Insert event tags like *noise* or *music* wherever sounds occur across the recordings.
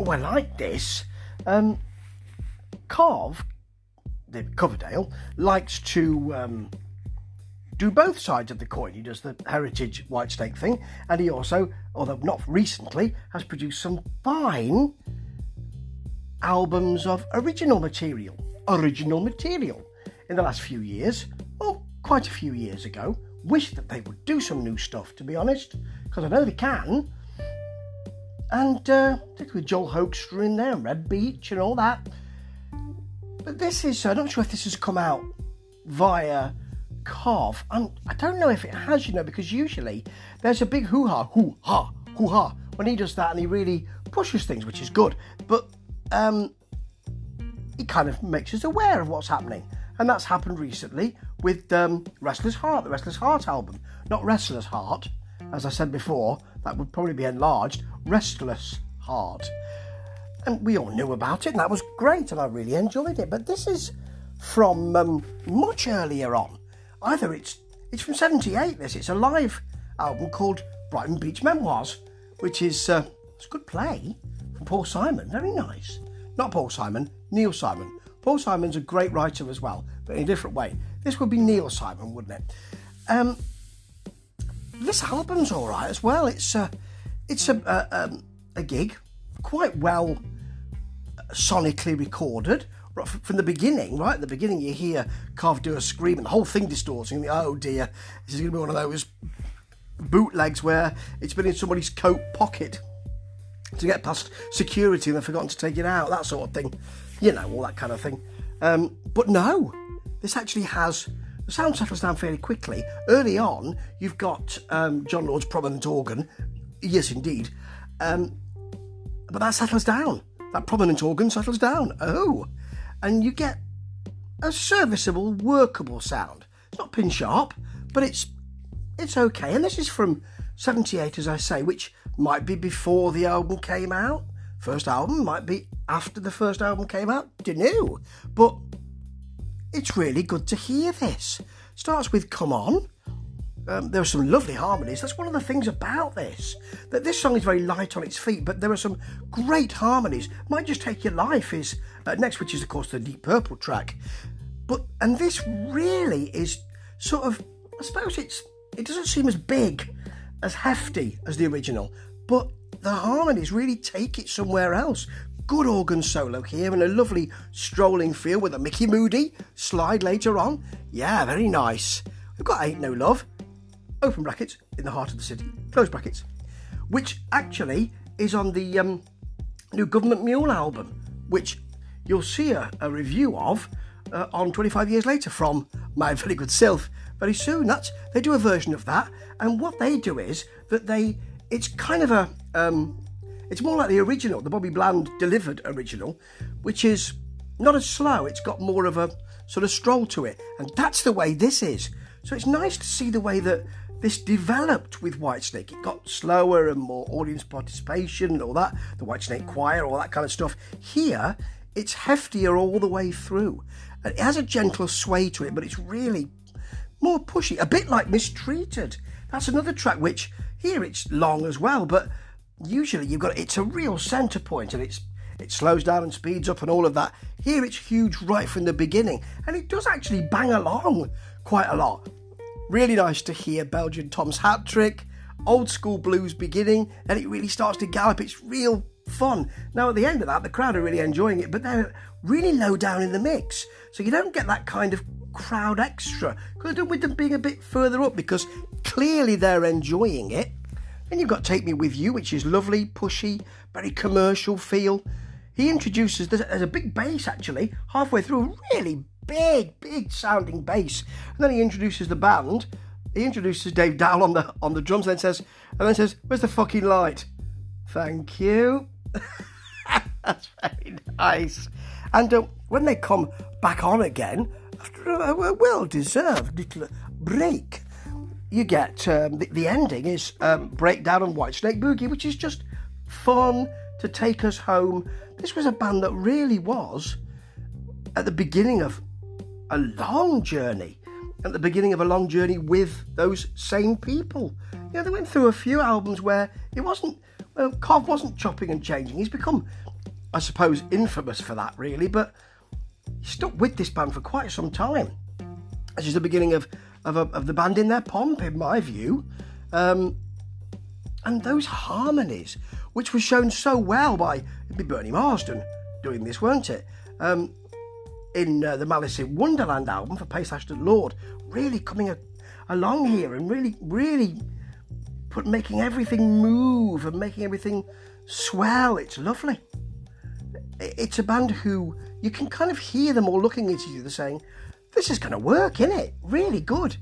well, like this, um, Carve, the Coverdale, likes to um, do both sides of the coin. He does the heritage Whitesnake thing, and he also, although not recently, has produced some fine albums of original material. Original material in the last few years, well, quite a few years ago. Wish that they would do some new stuff, to be honest, because I know they can. And uh, with Joel Hoekstra in there, and Reb Beach, and all that. But this is, I'm not sure if this has come out via Carve. I'm, I don't know if it has, you know, because usually there's a big hoo ha, hoo ha, hoo ha when he does that and he really pushes things, which is good. But um, he kind of makes us aware of what's happening. And that's happened recently with um, Restless Heart, the Restless Heart album. Not Restless Heart, as I said before, that would probably be enlarged. Restless Heart. And we all knew about it, and that was great, and I really enjoyed it. But this is from um, much earlier on. Either it's it's from '78. This it's a live album called Brighton Beach Memoirs, which is uh, it's a good play from Paul Simon. Very nice. Not Paul Simon, Neil Simon. Paul Simon's a great writer as well, but in a different way. This would be Neil Simon, wouldn't it? Um, this album's all right as well. It's a, it's a, a, um, a gig, quite well sonically recorded from the beginning, right at the beginning, you hear Carve do a scream and the whole thing distorts. And oh dear, this is going to be one of those bootlegs where it's been in somebody's coat pocket to get past security and they've forgotten to take it out, that sort of thing you know, all that kind of thing. Um, but no, this actually has sound settles down fairly quickly. Early on, you've got um, Jon Lord's prominent organ, yes, indeed, um, but that settles down. That prominent organ settles down. Oh, and you get a serviceable, workable sound. It's not pin sharp, but it's it's okay. And this is from '78, as I say, which might be before the album came out. First album might be after the first album came out. Don't know. But it's really good to hear this. Starts with Come On. Um, there are some lovely harmonies. That's one of the things about this. That this song is very light on its feet, but there are some great harmonies. Might Just Take Your Life is uh, next, which is, of course, the Deep Purple track. But, and this really is sort of, I suppose it's, it doesn't seem as big, as hefty as the original, but the harmonies really take it somewhere else. Good organ solo here and a lovely strolling feel with a Micky Moody slide later on. Yeah, very nice. We've got Ain't No Love, open brackets, in the heart of the city, close brackets, which actually is on the um, new Government Mule album, which you'll see a, a review of uh, on 25 years later from my very good self very soon. That's they do a version of that, and what they do is that they it's kind of a um, it's more like the original, the Bobby Bland delivered original, which is not as slow. It's got more of a sort of stroll to it, and that's the way this is. So it's nice to see the way that this developed with Whitesnake. It got slower and more audience participation and all that, the Whitesnake choir, all that kind of stuff. Here, it's heftier all the way through. And it has a gentle sway to it, but it's really more pushy, a bit like Mistreated. That's another track which here it's long as well, but usually you've got it's a real centre point and it's it slows down and speeds up and all of that. Here it's huge right from the beginning, and it does actually bang along quite a lot. Really nice to hear Belgian Tom's hat trick, old school blues beginning, and it really starts to gallop. It's real fun. Now at the end of that, the crowd are really enjoying it, but they're really low down in the mix, so you don't get that kind of crowd extra. Could have done with them being a bit further up because clearly they're enjoying it. Then you've got Take Me With You, which is lovely, pushy, very commercial feel. He introduces, there's a big bass actually, halfway through, really big, big sounding bass. And then he introduces the band. He introduces Dave Dowle on the on the drums, then says, and then says, "Where's the fucking light?" Thank you. *laughs* That's very nice. And uh, when they come back on again, after a, a well-deserved little break, you get um, the, the, ending is um, Breakdown and Whitesnake Boogie, which is just fun to take us home. This was a band that really was at the beginning of a long journey, at the beginning of a long journey with those same people. You know, they went through a few albums where it wasn't, well, Cobb wasn't chopping and changing. He's become I suppose, infamous for that, really, but he stuck with this band for quite some time. This is the beginning of, of, a, of the band in their pomp, in my view. Um, and those harmonies, which was shown so well by Bernie Marsden doing this, weren't it? Um, in uh, the Malice in Wonderland album for Paice Ashton Lord, really coming a, along here and really, really put making everything move and making everything swell. It's lovely. It's a band who you can kind of hear them all looking at each other saying, This is going to work, isn't it? Really good.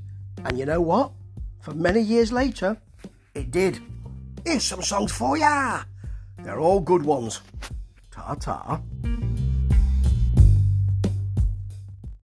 And you know what? For many years later, it did. Here's some songs for ya. They're all good ones. Ta ta.